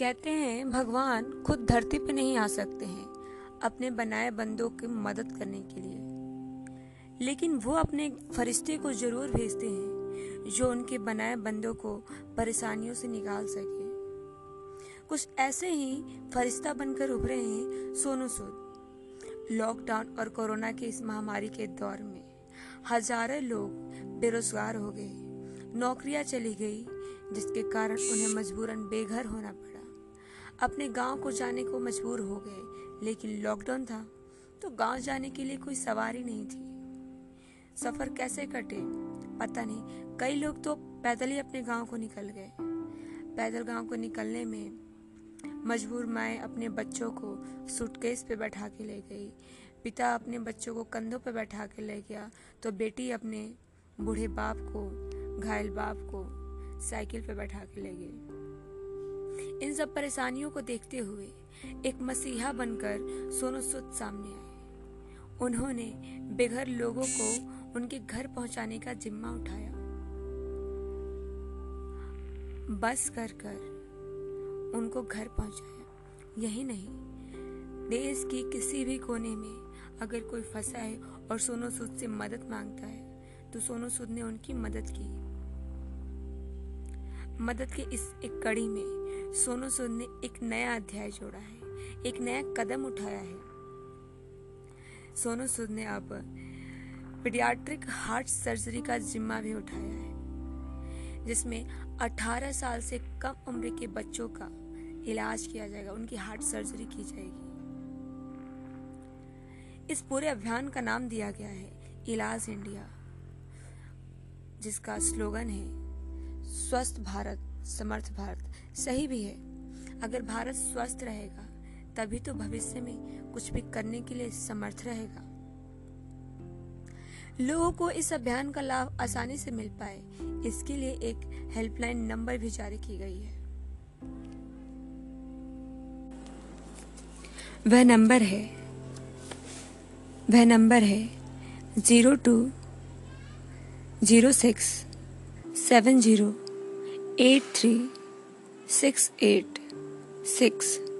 कहते हैं, भगवान खुद धरती पर नहीं आ सकते हैं अपने बनाए बंदों की मदद करने के लिए। लेकिन वो अपने फरिश्ते को ज़रूर भेजते हैं जो उनके बनाए बंदों को परेशानियों से निकाल सके। कुछ ऐसे ही फरिश्ता बनकर उभरे हैं सोनू सूद। लॉकडाउन और कोरोना के इस महामारी के दौर में हज़ारों लोग बेरोजगार हो गए। नौकरियाँ चली गई, जिसके कारण उन्हें मजबूरन बेघर होना पड़ा। अपने गाँव को जाने को मजबूर हो गए, लेकिन लॉकडाउन था तो गाँव जाने के लिए कोई सवारी नहीं थी। सफ़र कैसे कटे? पता नहीं। कई लोग तो पैदल ही अपने गाँव को निकल गए। पैदल गाँव को निकलने में मजबूर माए अपने बच्चों को सूटकेस पे बैठा के ले गई। पिता अपने बच्चों को कंधों पे बैठा के ले गया तो बेटी अपने बूढ़े बाप को, घायल बाप को साइकिल पे बैठा के ले गई। इन सब परेशानियों को देखते हुए एक मसीहा बनकर सोनू सूद सामने आए। उन्होंने बेघर लोगों को उनके घर पहुँचाने का जिम्मा उठाया। बस कर कर उनको घर पहुँचाया। यही नहीं, देश की किसी भी कोने में अगर कोई फंसा है और सोनू सूद से मदद माँगता है तो सोनू सूद ने उनकी मदद की। मदद के इस एक कड़ी में सोनू सूद ने एक नया अध्याय जोड़ा है, एक नया कदम उठाया है। सोनू सूद ने अब पीडियाट्रिक हार्ट सर्जरी का जिम्मा भी उठाया है, जिसमें 18 साल से कम उम्र के बच्चों का इलाज किया जाएगा, उनकी हार्ट सर्जरी की जाएगी। इस पूरे अभियान का नाम दिया गया है, इलाज इंडिया, जिसका स्लोगन है, स्वस्थ भारत। समर्थ भारत। सही भी है। अगर भारत स्वस्थ रहेगा, तभी तो भविष्य में कुछ भी करने के लिए समर्थ रहेगा। लोगों को इस अभियान का लाभ आसानी से मिल पाए। इसके लिए एक हेल्पलाइन नंबर भी जारी की गई है। वह नंबर है, वह नंबर है zero two zero six seven zero 83686